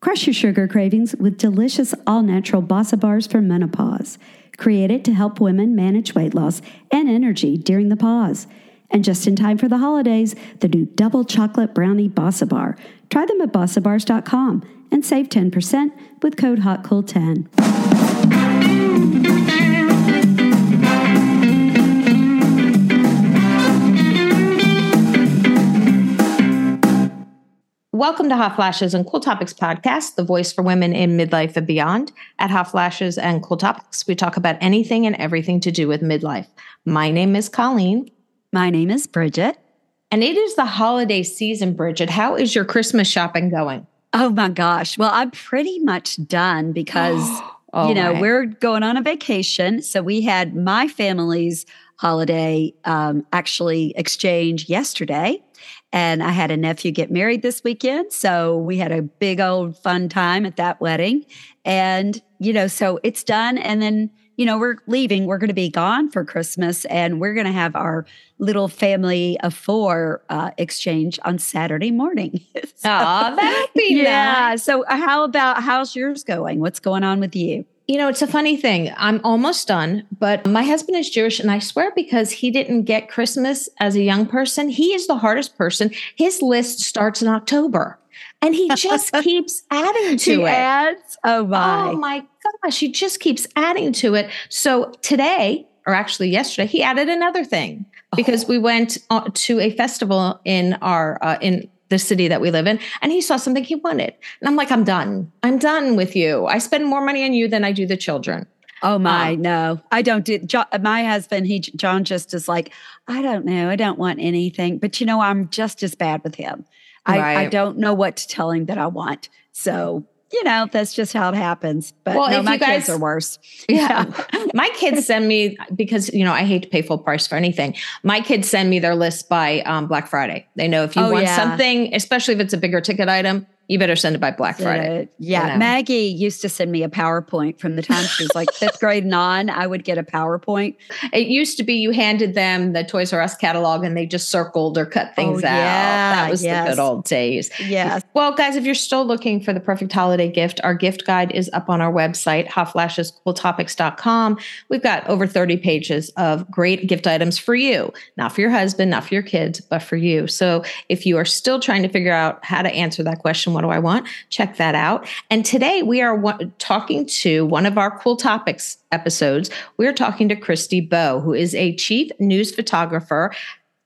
Crush your sugar cravings with delicious all natural Bossa Bars for menopause, created to help women manage weight loss and energy during the pause. And just in time for the holidays, the new double chocolate brownie Bossa Bar. Try them at bossabars.com and save 10% with code HOTCOOL10. Welcome to Hot Flashes and Cool Topics podcast, the voice for women in midlife and beyond. At Hot Flashes and Cool Topics, we talk about anything and everything to do with midlife. My name is Colleen. My name is Bridget. And it is the holiday season, Bridget. How is your Christmas shopping going? Oh my gosh. Well, I'm pretty much done because, Oh, you know, we're going on a vacation. So we had my family's holiday um, actually exchange yesterday. And I had a nephew get married this weekend. So we had a big old fun time at that wedding. And, you know, so it's done. And then, you know, we're leaving. We're going to be gone for Christmas and we're going to have our little family of four uh, exchange on Saturday morning. So- Aw, that'd be yeah. nice. So, how about how's yours going? What's going on with you? You know, it's a funny thing. I'm almost done, but my husband is Jewish, and I swear because he didn't get Christmas as a young person, he is the hardest person. His list starts in October, and he just keeps adding to She it. adds. Oh my. Oh my gosh, he just keeps adding to it. So today, or actually yesterday, he added another thing because we went uh, to a festival in our uh, in the city that we live in, and he saw something he wanted, and I'm like, I'm done. I'm done with you. I spend more money on you than I do the children. Oh my. Um, no, I don't do. John, my husband, he John, just is like, I don't know. I don't want anything. But you know, I'm just as bad with him. I, I don't know what to tell him that I want. So you know, that's just how it happens. But Well, no, my guys- kids are worse. Yeah. My kids send me because you know I hate to pay full price for anything. My kids send me their list by um, Black Friday. They know if you Oh, want yeah. something, especially if it's a bigger ticket item, you better send it by Black Friday. Uh, yeah. Maggie used to send me a PowerPoint from the time she was like fifth grade and on. I would get a PowerPoint. It used to be you handed them the Toys R Us catalog and they just circled or cut things Oh, out. yeah, that was yes. the good old days. Yeah, Well, guys, if you're still looking for the perfect holiday gift, our gift guide is up on our website, hotflashescooltopics.com. We've got over 30 pages of great gift items for you, not for your husband, not for your kids, but for you. So if you are still trying to figure out how to answer that question, what do I want? Check that out. And today we are talking to one of our cool topics episodes. We're talking to Christy Bowe, who is a chief news photographer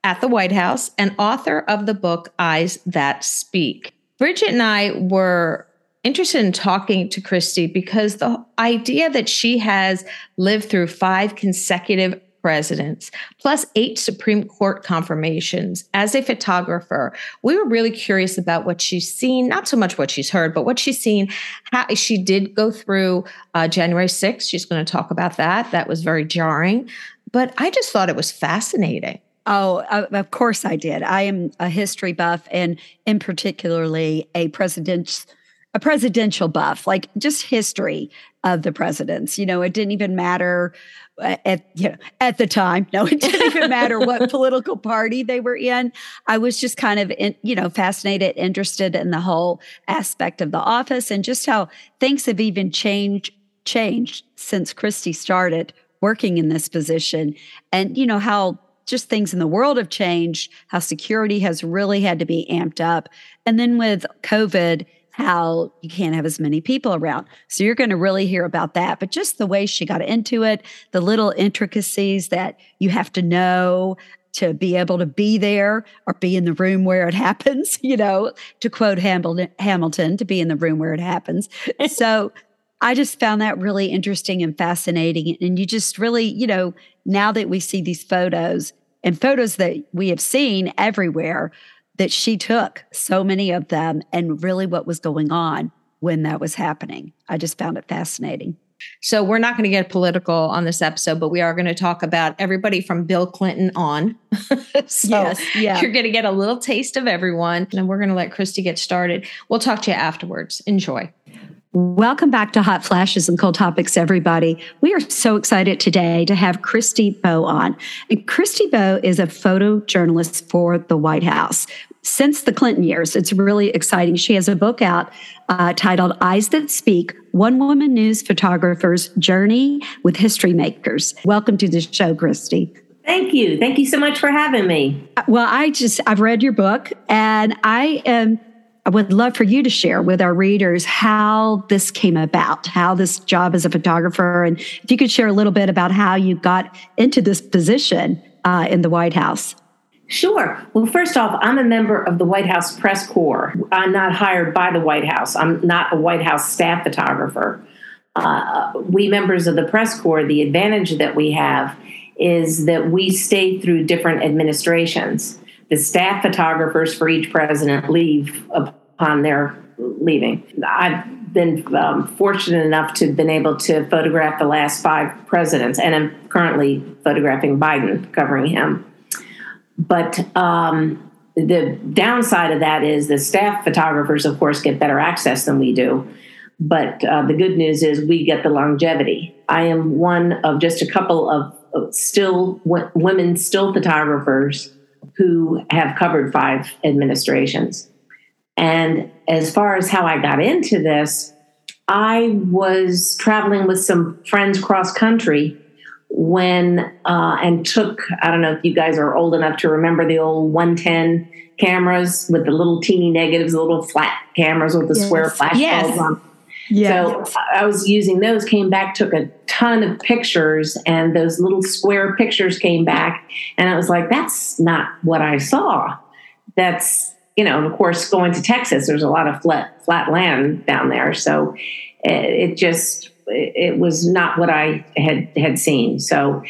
at the White House and author of the book Eyes That Speak. Bridget and I were interested in talking to Christy because the idea that she has lived through five consecutive presidents plus eight Supreme Court confirmations as a photographer, we were really curious about what she's seen, not so much what she's heard, but what she's seen. How she did go through uh, January 6th. She's going to talk about that. That was very jarring. But I just thought it was fascinating. Oh, of course I did. I am a history buff, and in particularly a president, a presidential buff, like just history of the presidents. You know, it didn't even matter at you know, at the time. No, it didn't even matter what political party they were in. I was just kind of in, you know fascinated, interested in the whole aspect of the office and just how things have even changed changed since Christy started working in this position, and you know how just things in the world have changed, how security has really had to be amped up. And then with COVID, how you can't have as many people around. So you're going to really hear about that. But just the way she got into it, the little intricacies that you have to know to be able to be there or be in the room where it happens, you know, to quote Hamilton, Hamilton to be in the room where it happens. so I just found that really interesting and fascinating. And you just really, you know, now that we see these photos and photos that we have seen everywhere, that she took so many of them and really what was going on when that was happening. I just found it fascinating. So we're not going to get political on this episode, but we are going to talk about everybody from Bill Clinton on. so yeah. you're going to get a little taste of everyone, and we're going to let Christy get started. We'll talk to you afterwards. Enjoy. Welcome back to Hot Flashes and Cold Topics, everybody. We are so excited today to have Christy Bowe on. And Christy Bowe is a photojournalist for the White House. since the Clinton years. It's really exciting. She has a book out uh, titled Eyes That Speak One Woman News Photographer's Journey with History Makers. Welcome to the show, Christy. Thank you. Thank you so much for having me. Well, I just, I've read your book and I am. I would love for you to share with our readers how this came about, how this job as a photographer, and if you could share a little bit about how you got into this position uh, in the White House. Sure. Well, first off, I'm a member of the White House Press Corps. I'm not hired by the White House. I'm not a White House staff photographer. Uh, we members of the press corps, the advantage that we have is that we stay through different administrations. The staff photographers for each president leave upon their leaving. I've been um, fortunate enough to have been able to photograph the last five presidents, and I'm currently photographing Biden, covering him. But um, the downside of that is the staff photographers, of course, get better access than we do. But uh, the good news is we get the longevity. I am one of just a couple of still women still photographers who have covered five administrations. And as far as how I got into this, I was traveling with some friends cross country when uh, and took I don't know if you guys are old enough to remember the old 110 cameras with the little teeny negatives, the little flat cameras with the yes. square flash yes. bulbs on. Yeah. So I was using those, came back, took a ton of pictures, and those little square pictures came back. And I was like, that's not what I saw. That's, you know, of course, going to Texas, there's a lot of flat, flat land down there. So it, it just it was not what I had had seen. So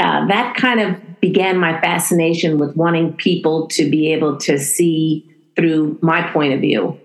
uh, that kind of began my fascination with wanting people to be able to see through my point of view.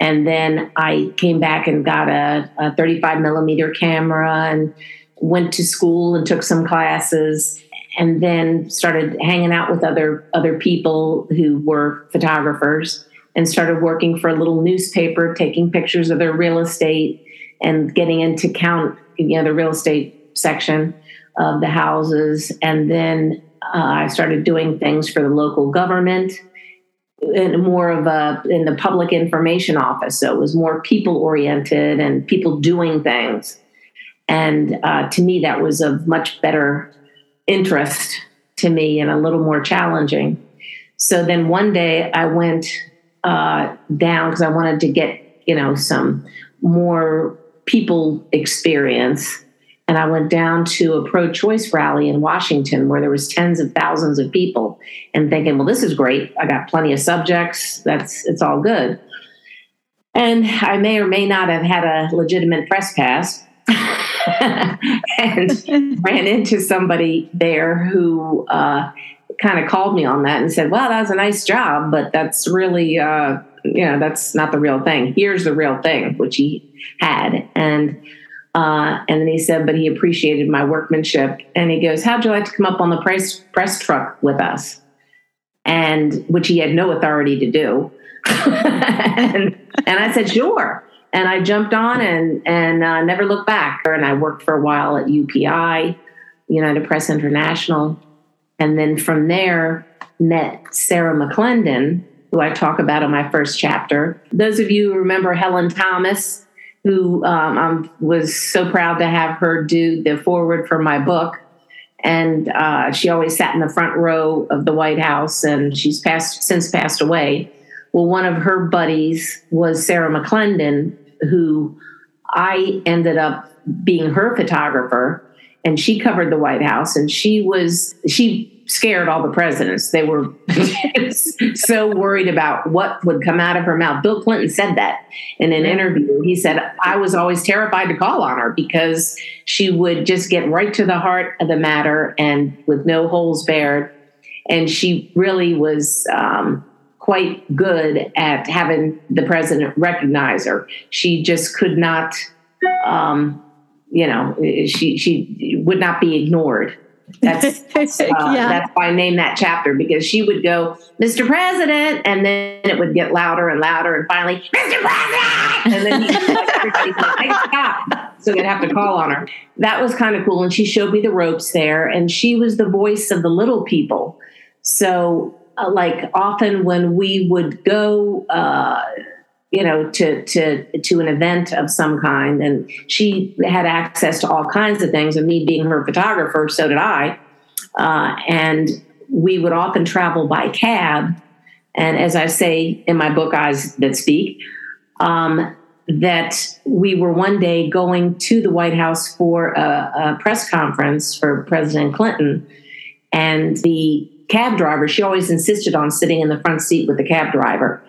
And then I came back and got a, a 35 millimeter camera and went to school and took some classes and then started hanging out with other other people who were photographers and started working for a little newspaper taking pictures of their real estate and getting into count, you know, the real estate section of the houses. And then uh, I started doing things for the local government and more of a in the public information office. So it was more people oriented and people doing things. And uh, to me, that was of much better interest to me and a little more challenging. So then one day I went uh, down because I wanted to get, you know, some more people experience and i went down to a pro-choice rally in washington where there was tens of thousands of people and thinking well this is great. I got plenty of subjects. That's it's all good. And i may or may not have had a legitimate press pass and ran into somebody there who uh, kind of called me on that and said well that was a nice job but that's really uh, you know that's not the real thing. Here's the real thing which he had. And uh, and then he said but he appreciated my workmanship. And he goes how'd you like to come up on the press press truck with us? And which he had no authority to do. And, and i said sure. And i jumped on and and uh, never looked back. And i worked for a while at upi united press international. And then from there met sarah mcclendon who I talk about in my first chapter. Those of you who remember Helen Thomas, who um, I was so proud to have her do the foreword for my book. And uh, she always sat in the front row of the White House, and she's passed since passed away. Well, one of her buddies was Sarah McClendon, who I ended up being her photographer, and she covered the White House, and she was she scared all the presidents. They were so worried about what would come out of her mouth. Bill Clinton said that in an interview. He said, I was always terrified to call on her because she would just get right to the heart of the matter and with no holes bared. And she really was um, quite good at having the president recognize her. She just could not. Um, you know, she she would not be ignored that's uh, yeah. that's why I named that chapter because she would go, Mr. President, and then it would get louder and louder, and finally, Mr. President, and then everybody's like, stop. So they'd have to call on her. That was kind of cool, and she showed me the ropes there, and she was the voice of the little people. So uh, like often when we would go, uh, you know, to to to an event of some kind, and she had access to all kinds of things. And me being her photographer, so did I. Uh, and we would often travel by cab. And as I say in my book, Eyes That Speak, um, that we were one day going to the White House for a, a press conference for President Clinton. And the cab driver, she always insisted on sitting in the front seat with the cab driver.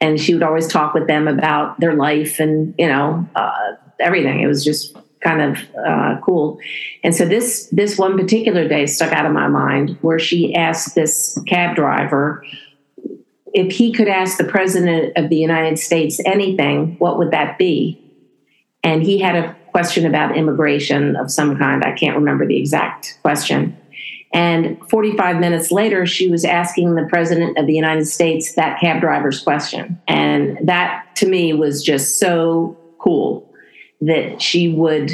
And she would always talk with them about their life and, you know, uh, everything. It was just kind of uh, cool. And so this this one particular day stuck out of my mind where she asked this cab driver if he could ask the president of the United States anything, what would that be? And he had a question about immigration of some kind. I can't remember the exact question. And 45 minutes later, she was asking the president of the United States that cab driver's question. And that to me was just so cool that she would,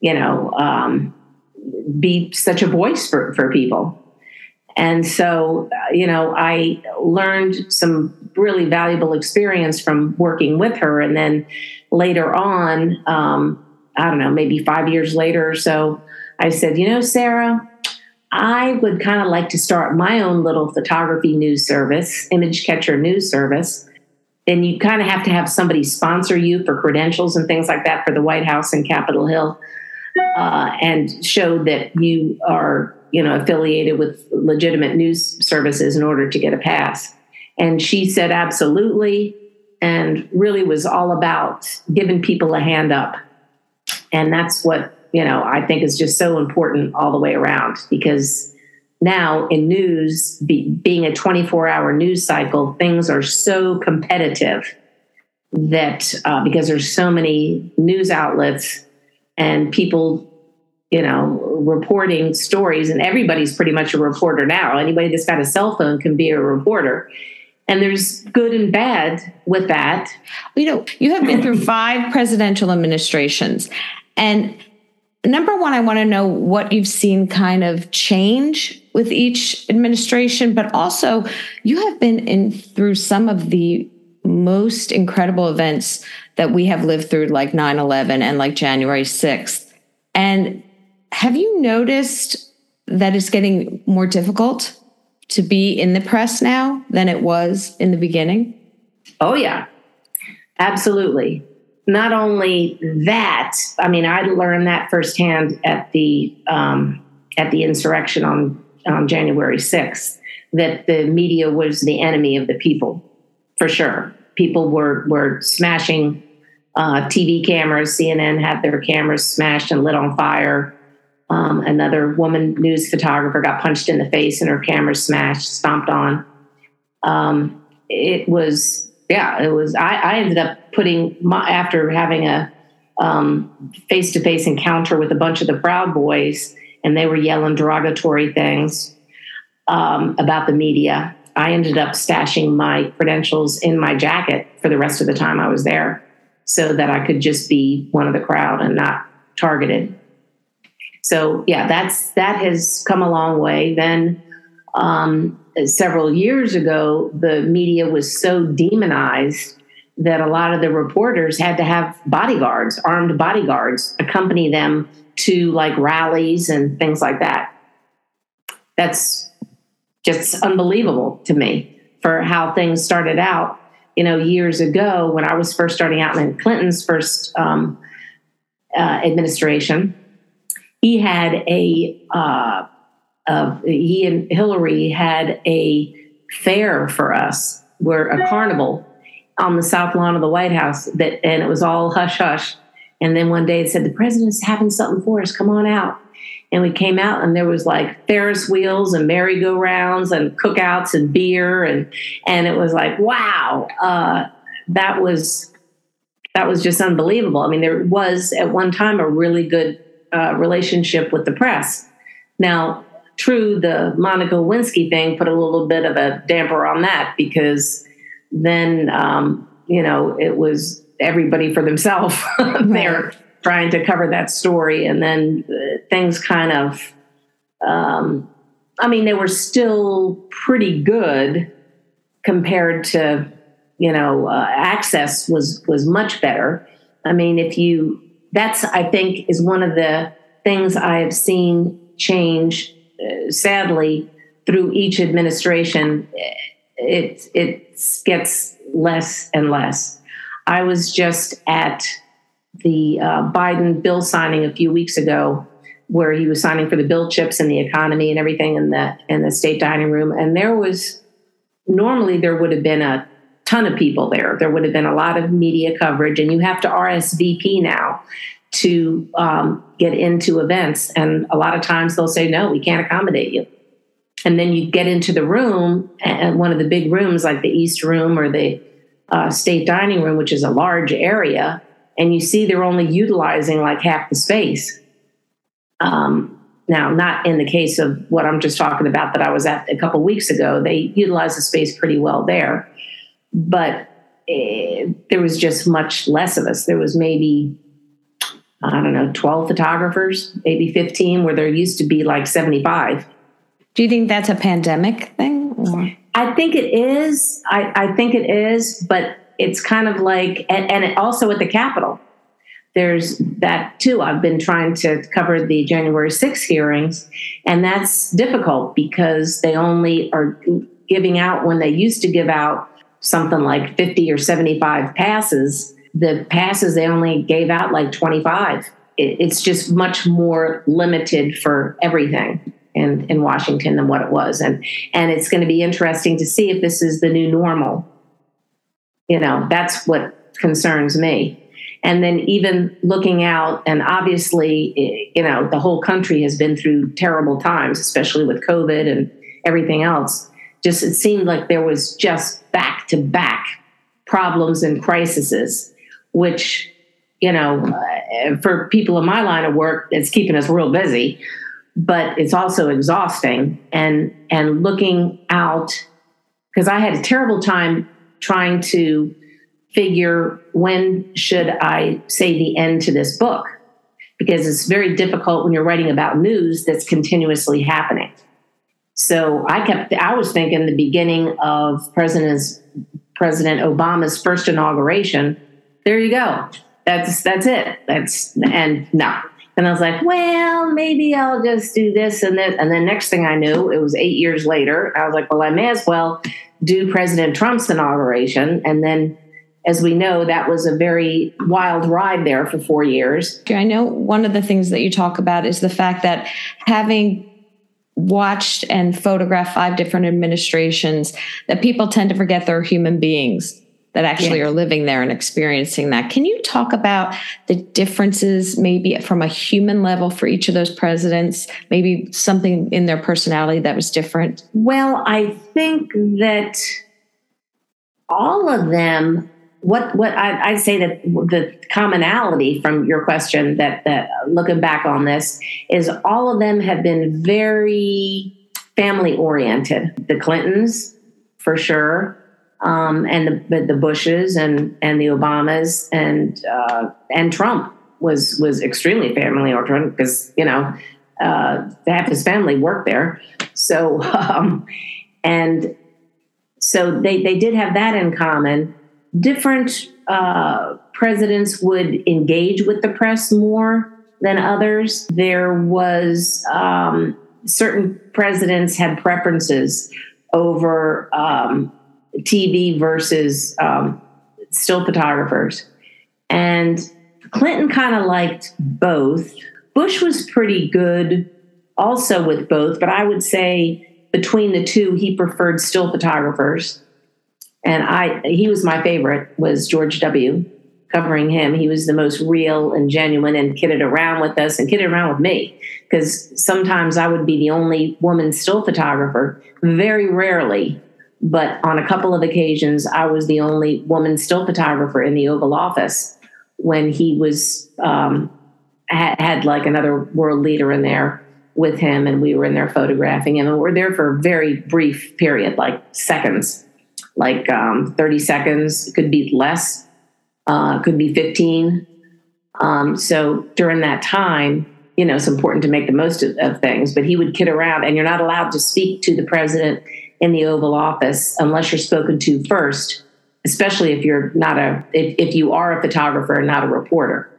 you know, um, be such a voice for, for people. And so, uh, you know, I learned some really valuable experience from working with her. And then later on, um, I don't know, maybe five years later or so, I said, you know, Sarah, I would kind of like to start my own little photography news service, image catcher news service. And you kind of have to have somebody sponsor you for credentials and things like that for the White House and Capitol Hill, uh, and show that you are, you know, affiliated with legitimate news services in order to get a pass. And she said absolutely, and really was all about giving people a hand up. And that's what you know, I think is just so important all the way around because now in news, be, being a 24 hour news cycle, things are so competitive that uh, because there's so many news outlets and people, you know, reporting stories, and everybody's pretty much a reporter now. Anybody that's got a cell phone can be a reporter. And there's good and bad with that. You know, you have been through five presidential administrations. And number one, I want to know what you've seen kind of change with each administration, but also you have been in through some of the most incredible events that we have lived through, like 9 11 and like January 6th. And have you noticed that it's getting more difficult to be in the press now than it was in the beginning? Oh, yeah, absolutely not only that, I mean, I learned that firsthand at the um, at the insurrection on on January sixth that the media was the enemy of the people, for sure. People were were smashing uh, TV cameras. CNN had their cameras smashed and lit on fire. Um, another woman news photographer got punched in the face and her camera smashed, stomped on. Um, it was yeah, it was. I, I ended up putting my, after having a face to face encounter with a bunch of the Proud Boys, and they were yelling derogatory things um, about the media. I ended up stashing my credentials in my jacket for the rest of the time I was there, so that I could just be one of the crowd and not targeted. So yeah, that's that has come a long way. Then um, several years ago, the media was so demonized that a lot of the reporters had to have bodyguards, armed bodyguards, accompany them to like rallies and things like that. That's just unbelievable to me for how things started out. You know, years ago when I was first starting out in Clinton's first um, uh, administration, he had a uh, uh, he and Hillary had a fair for us, where a carnival on the south lawn of the White House that and it was all hush hush. And then one day it said, The president's having something for us, come on out. And we came out and there was like Ferris wheels and merry-go-rounds and cookouts and beer and and it was like, wow, uh, that was that was just unbelievable. I mean, there was at one time a really good uh, relationship with the press. Now, true, the Monica Lewinsky thing put a little bit of a damper on that because then um, you know it was everybody for themselves they're trying to cover that story and then uh, things kind of um, I mean, they were still pretty good compared to, you know, uh, access was was much better. I mean, if you that's I think is one of the things I have seen change. Uh, sadly, through each administration, it it gets less and less. I was just at the uh, Biden bill signing a few weeks ago, where he was signing for the bill chips and the economy and everything in the in the state dining room, and there was normally there would have been a ton of people there. There would have been a lot of media coverage, and you have to RSVP now to um, get into events. And a lot of times they'll say, no, we can't accommodate you. And then you get into the room, and one of the big rooms, like the East Room or the uh, State Dining Room, which is a large area, and you see they're only utilizing like half the space. Um, now, not in the case of what I'm just talking about that I was at a couple weeks ago. They utilized the space pretty well there, but eh, there was just much less of us. There was maybe I don't know, 12 photographers, maybe 15, where there used to be like 75. Do you think that's a pandemic thing? Or? I think it is. I, I think it is, but it's kind of like, and, and also at the Capitol, there's that too. I've been trying to cover the January 6 hearings, and that's difficult because they only are giving out when they used to give out something like 50 or 75 passes. The passes they only gave out like 25. It, it's just much more limited for everything in, in Washington than what it was. And and it's going to be interesting to see if this is the new normal. You know, that's what concerns me. And then even looking out, and obviously, you know, the whole country has been through terrible times, especially with COVID and everything else. Just it seemed like there was just back to back problems and crises, which, you know, uh, for people in my line of work, it's keeping us real busy but it's also exhausting and and looking out because I had a terrible time trying to figure when should I say the end to this book because it's very difficult when you're writing about news that's continuously happening. So I kept I was thinking the beginning of President's President Obama's first inauguration. There you go. That's that's it. That's and no, and I was like, well, maybe I'll just do this and that. And then next thing I knew, it was eight years later. I was like, well, I may as well do President Trump's inauguration. And then, as we know, that was a very wild ride there for four years. I know one of the things that you talk about is the fact that having watched and photographed five different administrations, that people tend to forget they're human beings that actually yeah. are living there and experiencing that. Can you talk about the differences, maybe from a human level, for each of those presidents? Maybe something in their personality that was different? Well, I think that all of them. What what I, would say that the commonality from your question that that uh, looking back on this is all of them have been very family oriented. The Clintons, for sure um, and the, the Bushes and and the Obamas and uh, and Trump was was extremely family oriented because you know uh, half his family worked there. So um, and so they they did have that in common. Different uh, presidents would engage with the press more than others. There was um, certain presidents had preferences over um, TV versus um, still photographers. And Clinton kind of liked both. Bush was pretty good also with both, but I would say between the two, he preferred still photographers. And I, he was my favorite. Was George W. Covering him, he was the most real and genuine, and kidded around with us and kidded around with me because sometimes I would be the only woman still photographer. Very rarely but on a couple of occasions, I was the only woman still photographer in the Oval Office when he was um, had, had like another world leader in there with him, and we were in there photographing him, and we're there for a very brief period, like seconds, like um, thirty seconds, could be less, uh, could be fifteen. Um, so during that time, you know, it's important to make the most of, of things, but he would kid around, and you're not allowed to speak to the president in the Oval Office unless you're spoken to first, especially if you're not a, if, if you are a photographer and not a reporter,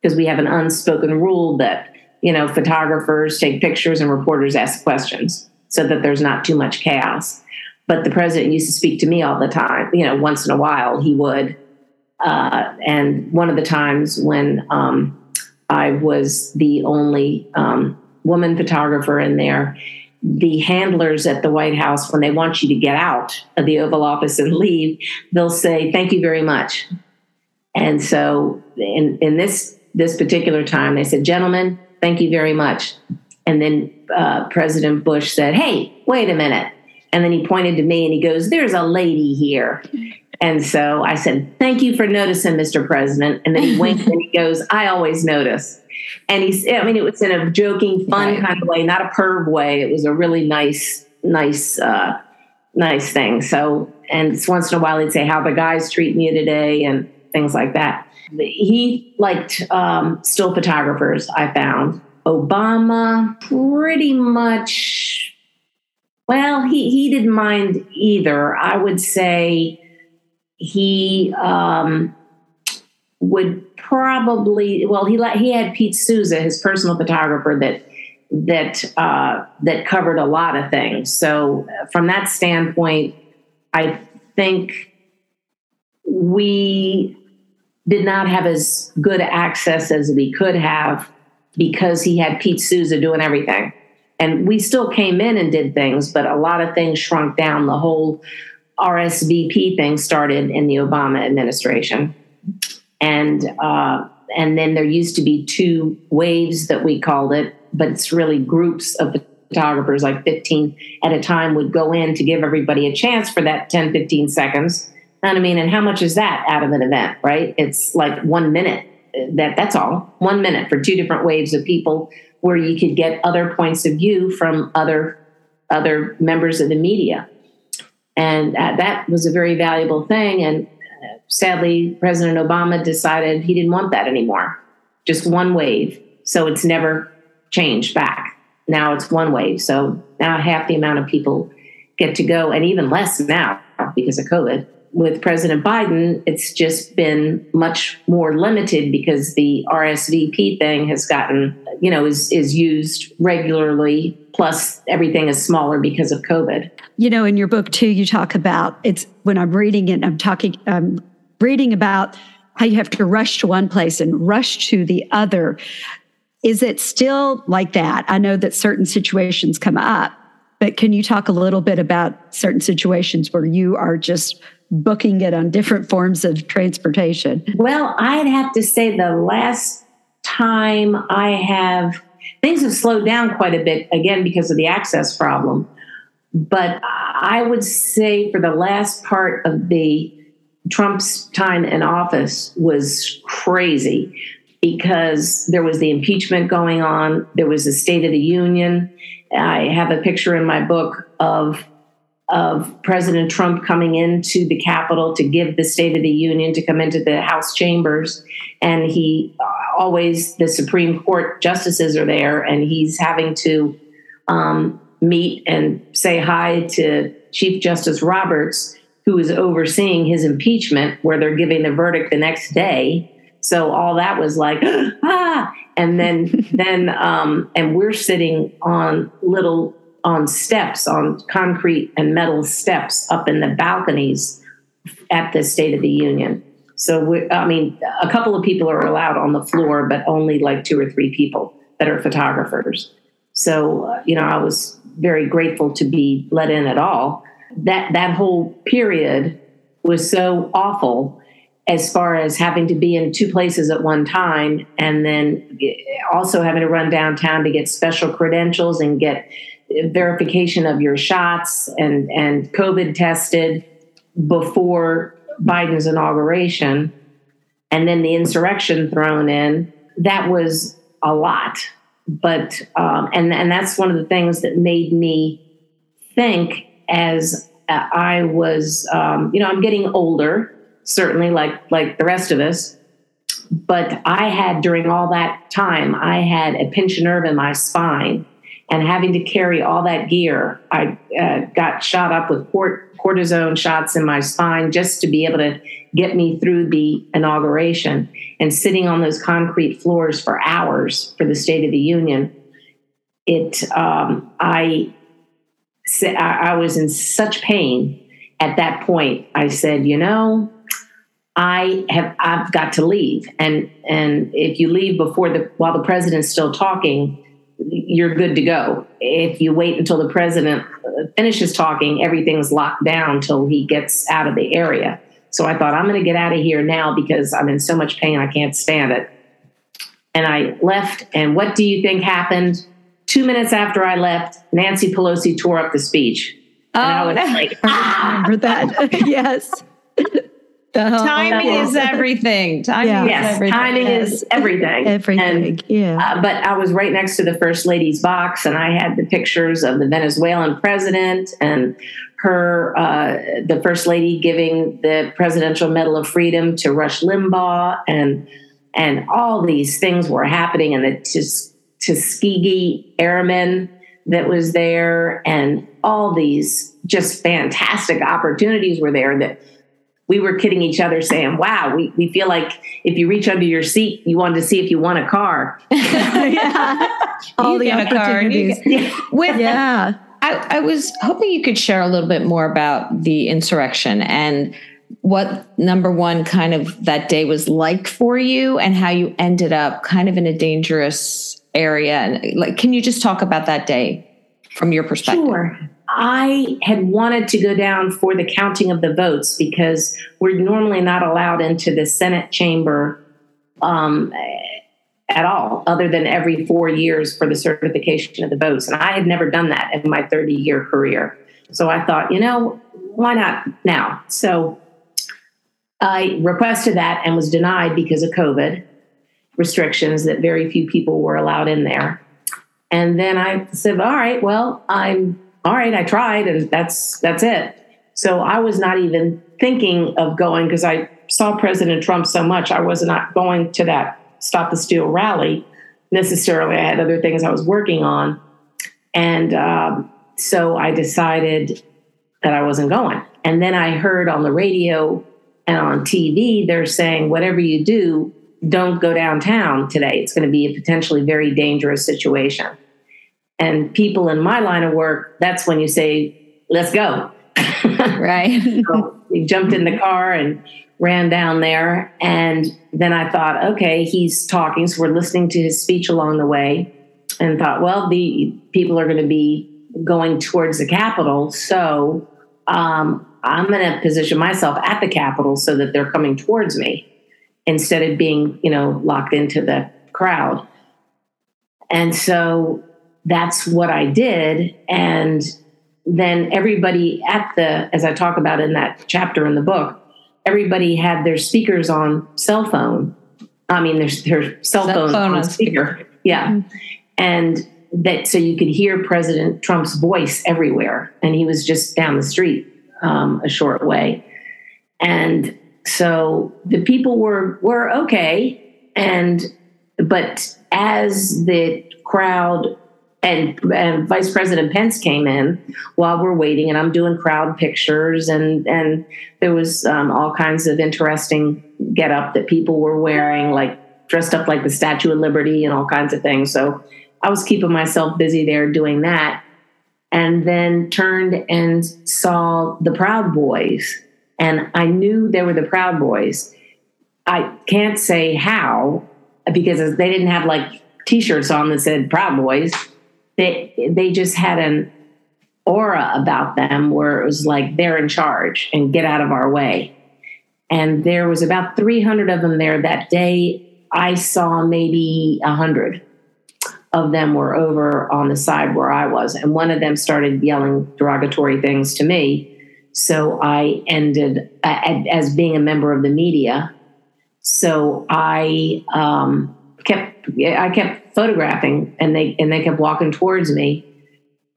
because we have an unspoken rule that, you know, photographers take pictures and reporters ask questions so that there's not too much chaos. But the president used to speak to me all the time, you know, once in a while he would. Uh, and one of the times when, um, I was the only um, woman photographer in there. The handlers at the White House, when they want you to get out of the Oval Office and leave, they'll say, Thank you very much. And so in, in this this particular time, they said, Gentlemen, thank you very much. And then uh, President Bush said, Hey, wait a minute. And then he pointed to me and he goes, There's a lady here. And so I said, Thank you for noticing, Mr. President. And then he winked and he goes, I always notice. And he's, I mean, it was in a joking, fun right. kind of way, not a perv way. It was a really nice, nice, uh, nice thing. So, and once in a while he'd say, How the guys treating you today and things like that. He liked um, still photographers, I found. Obama, pretty much, well, he, he didn't mind either. I would say, he um, would probably well he he had Pete Souza, his personal photographer that that uh, that covered a lot of things. So from that standpoint, I think we did not have as good access as we could have because he had Pete Souza doing everything. And we still came in and did things, but a lot of things shrunk down. The whole RSVP thing started in the Obama administration, and uh, and then there used to be two waves that we called it, but it's really groups of photographers, like 15 at a time, would go in to give everybody a chance for that 10, 15 seconds. And I mean, and how much is that out of an event, right? It's like one minute. That that's all. One minute for two different waves of people, where you could get other points of view from other other members of the media. And uh, that was a very valuable thing. And sadly, President Obama decided he didn't want that anymore. Just one wave. So it's never changed back. Now it's one wave. So now half the amount of people get to go, and even less now because of COVID with President Biden, it's just been much more limited because the RSVP thing has gotten, you know, is is used regularly. Plus, everything is smaller because of COVID. You know, in your book too, you talk about it's when I'm reading it. I'm talking, I'm reading about how you have to rush to one place and rush to the other. Is it still like that? I know that certain situations come up, but can you talk a little bit about certain situations where you are just booking it on different forms of transportation? Well, I'd have to say the last time I have, things have slowed down quite a bit, again, because of the access problem. But I would say for the last part of the Trump's time in office was crazy because there was the impeachment going on, there was the State of the Union. I have a picture in my book of of President Trump coming into the Capitol to give the State of the Union, to come into the House chambers. And he always, the Supreme Court justices are there, and he's having to um, meet and say hi to Chief Justice Roberts, who is overseeing his impeachment, where they're giving the verdict the next day. So all that was like, ah, and then then um, and we're sitting on little on steps, on concrete and metal steps up in the balconies at the State of the Union. So, we, I mean, a couple of people are allowed on the floor, but only like two or three people that are photographers. So, uh, you know, I was very grateful to be let in at all. That that whole period was so awful as far as having to be in two places at one time and then also having to run downtown to get special credentials and get verification of your shots and, and COVID tested before Biden's inauguration, and then the insurrection thrown in, that was a lot. But, um, and, and that's one of the things that made me think as I was, um, you know, I'm getting older, certainly like, like the rest of us. but I had during all that time, I had a pinched nerve in my spine, and having to carry all that gear, I uh, got shot up with port, cortisone shots in my spine just to be able to get me through the inauguration. And sitting on those concrete floors for hours for the State of the Union, it um, I I was in such pain at that point. I said, you know, I have I've got to leave, and and if you leave before the while the president's still talking, you're good to go. If you wait until the president uh, finishes talking, everything's locked down till he gets out of the area. So I thought I'm going to get out of here now because I'm in so much pain I can't stand it. And I left. And what do you think happened? Two minutes after I left, Nancy Pelosi tore up the speech. Oh, and I was no. like, ah! remember that? yes. timing is everything. Timing yeah. yes, is everything. timing yes. is everything. everything. And, yeah. Uh, but I was right next to the first lady's box, and I had the pictures of the Venezuelan president and her, uh, the first lady giving the Presidential Medal of Freedom to Rush Limbaugh, and and all these things were happening, and the Tus- Tuskegee Airmen that was there, and all these just fantastic opportunities were there that we were kidding each other saying, wow, we, we feel like if you reach under your seat, you wanted to see if you want a car. yeah. All the opportunities. Get, with, yeah. I, I was hoping you could share a little bit more about the insurrection and what number one kind of that day was like for you and how you ended up kind of in a dangerous area and like can you just talk about that day from your perspective sure I had wanted to go down for the counting of the votes because we're normally not allowed into the Senate chamber um, at all, other than every four years for the certification of the votes. And I had never done that in my 30 year career. So I thought, you know, why not now? So I requested that and was denied because of COVID restrictions that very few people were allowed in there. And then I said, all right, well, I'm all right, I tried and that's that's it. So I was not even thinking of going because I saw President Trump so much. I was not going to that Stop the Steal rally necessarily. I had other things I was working on. And um, so I decided that I wasn't going. And then I heard on the radio and on TV, they're saying, whatever you do, don't go downtown today. It's going to be a potentially very dangerous situation. And people in my line of work, that's when you say, let's go. right. so we jumped in the car and ran down there. And then I thought, okay, he's talking. So we're listening to his speech along the way and thought, well, the people are going to be going towards the Capitol. So um, I'm going to position myself at the Capitol so that they're coming towards me instead of being, you know, locked into the crowd. And so that's what I did. And then everybody at the, as I talk about in that chapter in the book, everybody had their speakers on cell phone. I mean, their, their cell, cell phone, phone on speaker. speaker. Yeah. Mm-hmm. And that, so you could hear President Trump's voice everywhere. And he was just down the street um, a short way. And so the people were, were okay. And, but as the crowd and, and Vice President Pence came in while we're waiting, and I'm doing crowd pictures, and and there was um, all kinds of interesting get up that people were wearing, like dressed up like the Statue of Liberty and all kinds of things. So I was keeping myself busy there doing that, and then turned and saw the Proud Boys, and I knew they were the Proud Boys. I can't say how because they didn't have like T-shirts on that said Proud Boys they they just had an aura about them where it was like they're in charge and get out of our way. And there was about 300 of them there that day. I saw maybe 100 of them were over on the side where I was. And one of them started yelling derogatory things to me. So I ended uh, as being a member of the media. So I um, kept I kept photographing, and they and they kept walking towards me.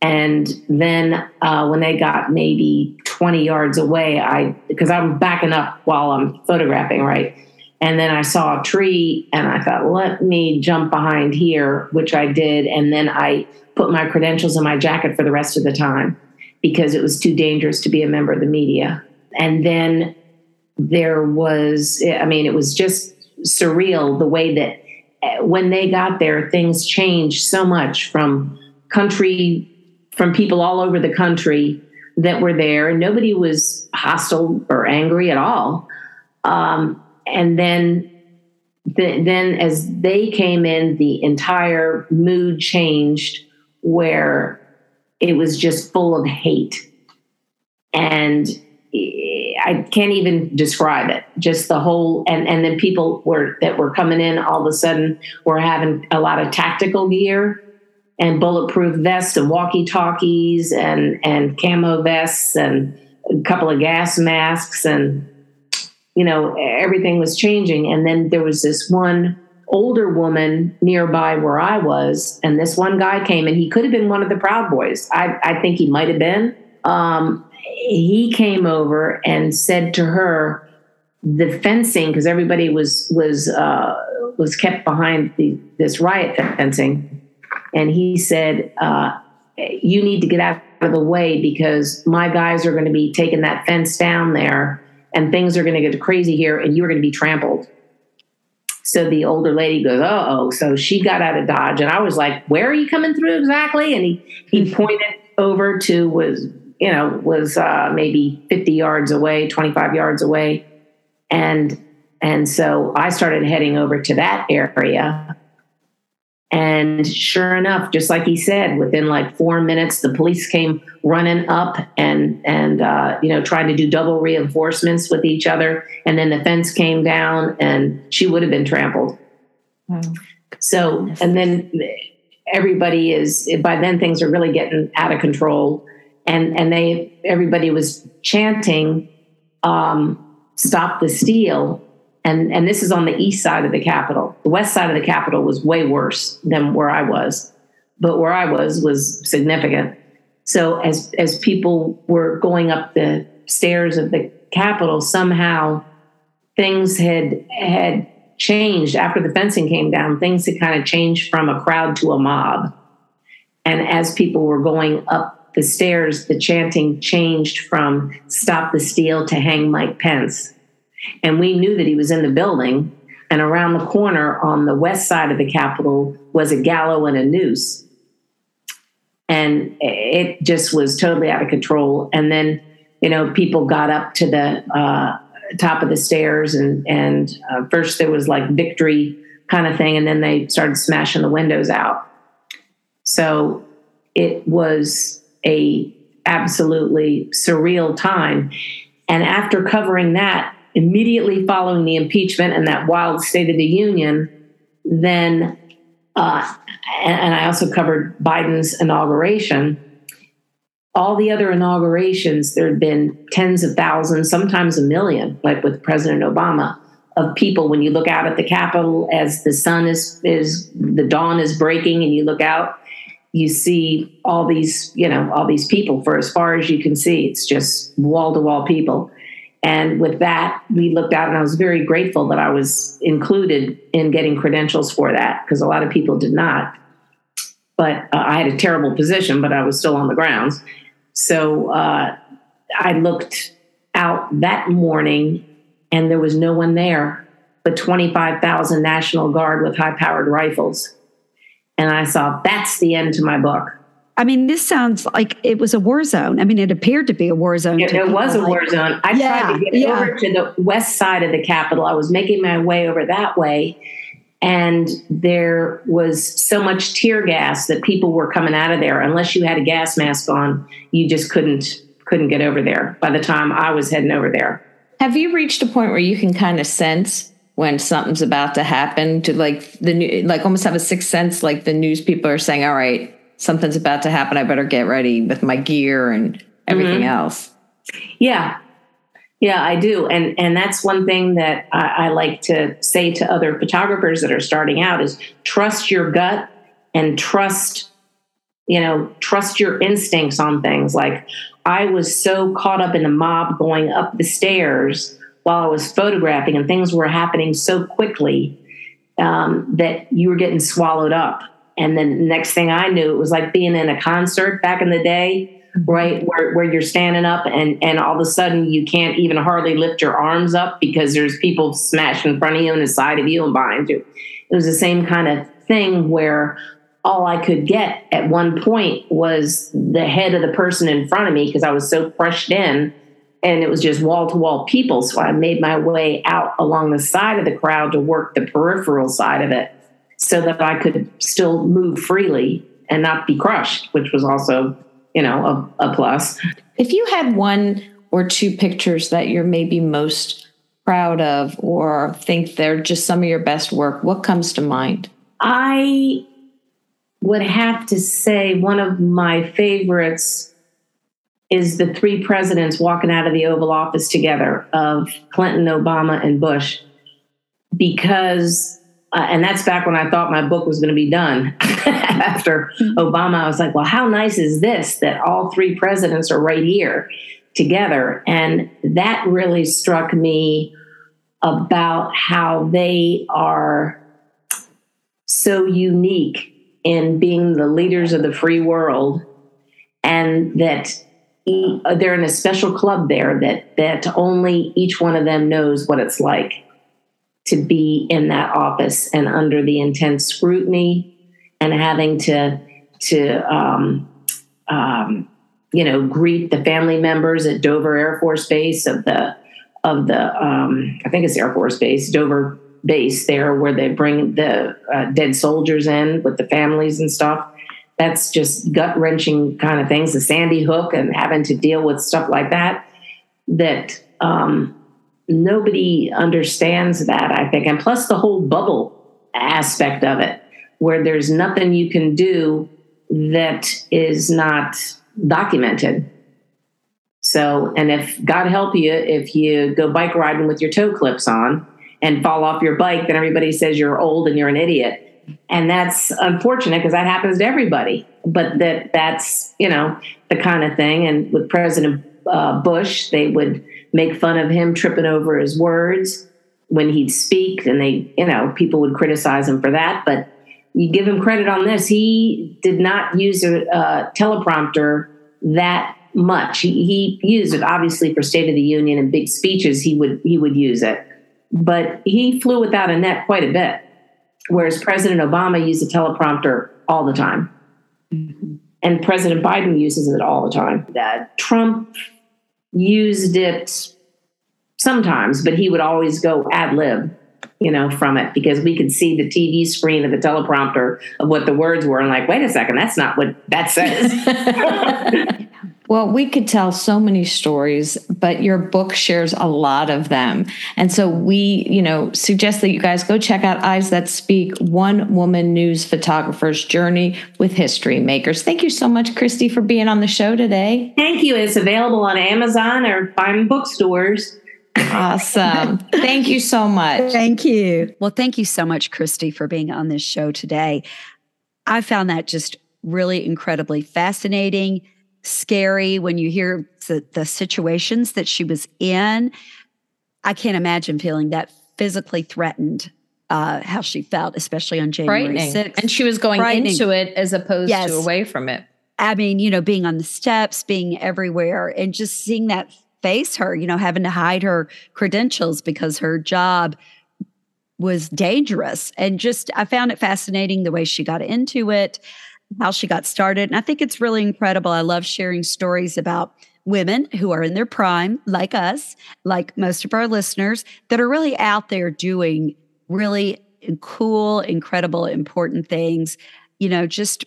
And then uh, when they got maybe 20 yards away, I because I'm backing up while I'm photographing, right? And then I saw a tree and I thought, let me jump behind here, which I did. And then I put my credentials in my jacket for the rest of the time because it was too dangerous to be a member of the media. And then there was, I mean, it was just surreal the way that eh, when they got there, things changed so much from country, from people all over the country that were there, and nobody was hostile or angry at all. Um, and then, the, then as they came in, the entire mood changed, where it was just full of hate, and eh, I can't even describe it. Just the whole, and and then people were that were coming in all of a sudden were having a lot of tactical gear and bulletproof vests and walkie talkies and and camo vests and a couple of gas masks and you know everything was changing. And then there was this one older woman nearby where I was, and this one guy came and he could have been one of the Proud Boys. I I think he might have been. Um, he came over and said to her, the fencing, because everybody was was uh, was kept behind the, this riot fencing, and he said, uh, "You need to get out of the way because my guys are going to be taking that fence down there, and things are going to get crazy here, and you're going to be trampled." So the older lady goes, "Oh, oh!" So she got out of dodge, and I was like, "Where are you coming through exactly?" And he he pointed over to was you know, was uh, maybe 50 yards away, 25 yards away. And and so I started heading over to that area. And sure enough, just like he said, within like four minutes, the police came running up and and uh, you know tried to do double reinforcements with each other. And then the fence came down, and she would have been trampled. Wow. So and then everybody is by then things are really getting out of control and and they everybody was chanting um, "Stop the Steal," and and this is on the east side of the Capitol. The west side of the Capitol was way worse than where I was, but where I was was significant. So as as people were going up the stairs of the Capitol, somehow things had had changed after the fencing came down. Things had kind of changed from a crowd to a mob, and as people were going up the stairs, the chanting changed from stop the steal to hang Mike Pence. And we knew that he was in the building. And around the corner on the west side of the Capitol was a gallows and a noose. And it just was totally out of control. And then, you know, people got up to the uh, top of the stairs, and, and uh, first there was like victory kind of thing, and then they started smashing the windows out. So it was a absolutely surreal time. And after covering that, immediately following the impeachment and that wild State of the Union, then, uh, and, and I also covered Biden's inauguration. All the other inaugurations, there had been tens of thousands, sometimes a million, like with President Obama, of people. When you look out at the Capitol as the sun is is the dawn is breaking, and you look out, you see all these, you know, all these people for as far as you can see. It's just wall to wall people. And with that, we looked out, and I was very grateful that I was included in getting credentials for that because a lot of people did not. But uh, I had a terrible position, but I was still on the grounds. So uh, I looked out that morning, and there was no one there but 25,000 National Guard with high powered rifles and I saw that's the end to my book. I mean, this sounds like it was a war zone. I mean, it appeared to be a war zone. It, it was a like, war zone. I yeah, tried to get yeah. over to the west side of the Capitol. I was making my way over that way. And there was so much tear gas that people were coming out of there. Unless you had a gas mask on, you just couldn't couldn't get over there by the time I was heading over there. Have you reached a point where you can kind of sense when something's about to happen to like the new like almost have a sixth sense like the news people are saying all right something's about to happen i better get ready with my gear and everything mm-hmm. else yeah yeah i do and and that's one thing that I, I like to say to other photographers that are starting out is trust your gut and trust you know trust your instincts on things like i was so caught up in the mob going up the stairs while I was photographing, and things were happening so quickly um, that you were getting swallowed up. And then the next thing I knew, it was like being in a concert back in the day, mm-hmm. right? Where, where you're standing up and, and all of a sudden you can't even hardly lift your arms up because there's people smashed in front of you and the side of you and behind you. It was the same kind of thing where all I could get at one point was the head of the person in front of me because I was so crushed in and it was just wall to wall people. So I made my way out along the side of the crowd to work the peripheral side of it so that I could still move freely and not be crushed, which was also, you know, a, a plus. If you had one or two pictures that you're maybe most proud of or think they're just some of your best work, what comes to mind? I would have to say one of my favorites is the three presidents walking out of the Oval Office together of Clinton, Obama, and Bush, because, uh, and that's back when I thought my book was going to be done. After Obama, I was like, well, how nice is this that all three presidents are right here together? And that really struck me about how they are so unique in being the leaders of the free world and that they're in a special club there that that only each one of them knows what it's like to be in that office and under the intense scrutiny and having to to um, um, you know greet the family members at Dover Air Force Base of the of the um, I think it's Air Force Base Dover base there where they bring the uh, dead soldiers in with the families and stuff. That's just gut wrenching kind of things. The Sandy Hook and having to deal with stuff like that. That um, nobody understands that, I think. And plus the whole bubble aspect of it, where there's nothing you can do that is not documented. So, and if God help you, if you go bike riding with your toe clips on, and fall off your bike, then everybody says you're old and you're an idiot. And that's unfortunate because that happens to everybody. But that that's you know the kind of thing. And with President uh, Bush, they would make fun of him tripping over his words when he'd speak, and they you know people would criticize him for that. But you give him credit on this; he did not use a, a teleprompter that much. He, he used it obviously for State of the Union and big speeches. He would he would use it but he flew without a net quite a bit, whereas President Obama used a teleprompter all the time. Mm-hmm. And President Biden uses it all the time. Uh, Trump used it sometimes, but he would always go ad lib, you know, from it because we could see the TV screen of the teleprompter of what the words were and like, wait a second, that's not what that says. Well, we could tell so many stories, but your book shares a lot of them. And so we, you know, suggest that you guys go check out Eyes That Speak, One Woman News Photographer's Journey with History Makers. Thank you so much, Christy, for being on the show today. Thank you. It's available on Amazon or fine bookstores. Awesome. thank you so much. Thank you. Well, thank you so much, Christy, for being on this show today. I found that just really incredibly fascinating scary when you hear the, the situations that she was in. I can't imagine feeling that physically threatened uh, how she felt, especially on January 6th. And she was going into it as opposed yes. to away from it. I mean, you know, being on the steps, being everywhere, and just seeing that face her, you know, having to hide her credentials because her job was dangerous. And just, I found it fascinating the way she got into it how she got started. And I think it's really incredible. I love sharing stories about women who are in their prime, like us, like most of our listeners, that are really out there doing really cool, incredible, important things, you know, just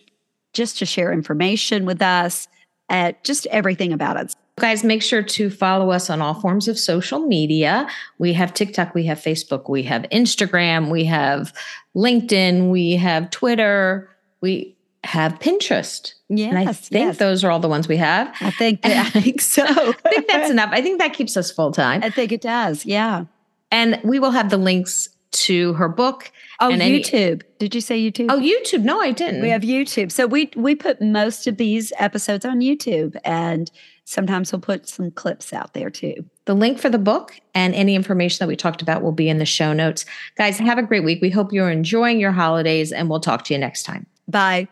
just to share information with us, at just everything about it. Guys, make sure to follow us on all forms of social media. We have TikTok, we have Facebook, we have Instagram, we have LinkedIn, we have Twitter. We have Pinterest. Yeah, and I think yes. those are all the ones we have. I think I think so. I think that's enough. I think that keeps us full time. I think it does. Yeah. And we will have the links to her book. Oh, and any- YouTube. Did you say YouTube? Oh, YouTube. No, I didn't. We have YouTube. So we we put most of these episodes on YouTube and sometimes we'll put some clips out there too. The link for the book and any information that we talked about will be in the show notes. Guys, have a great week. We hope you're enjoying your holidays and we'll talk to you next time. Bye.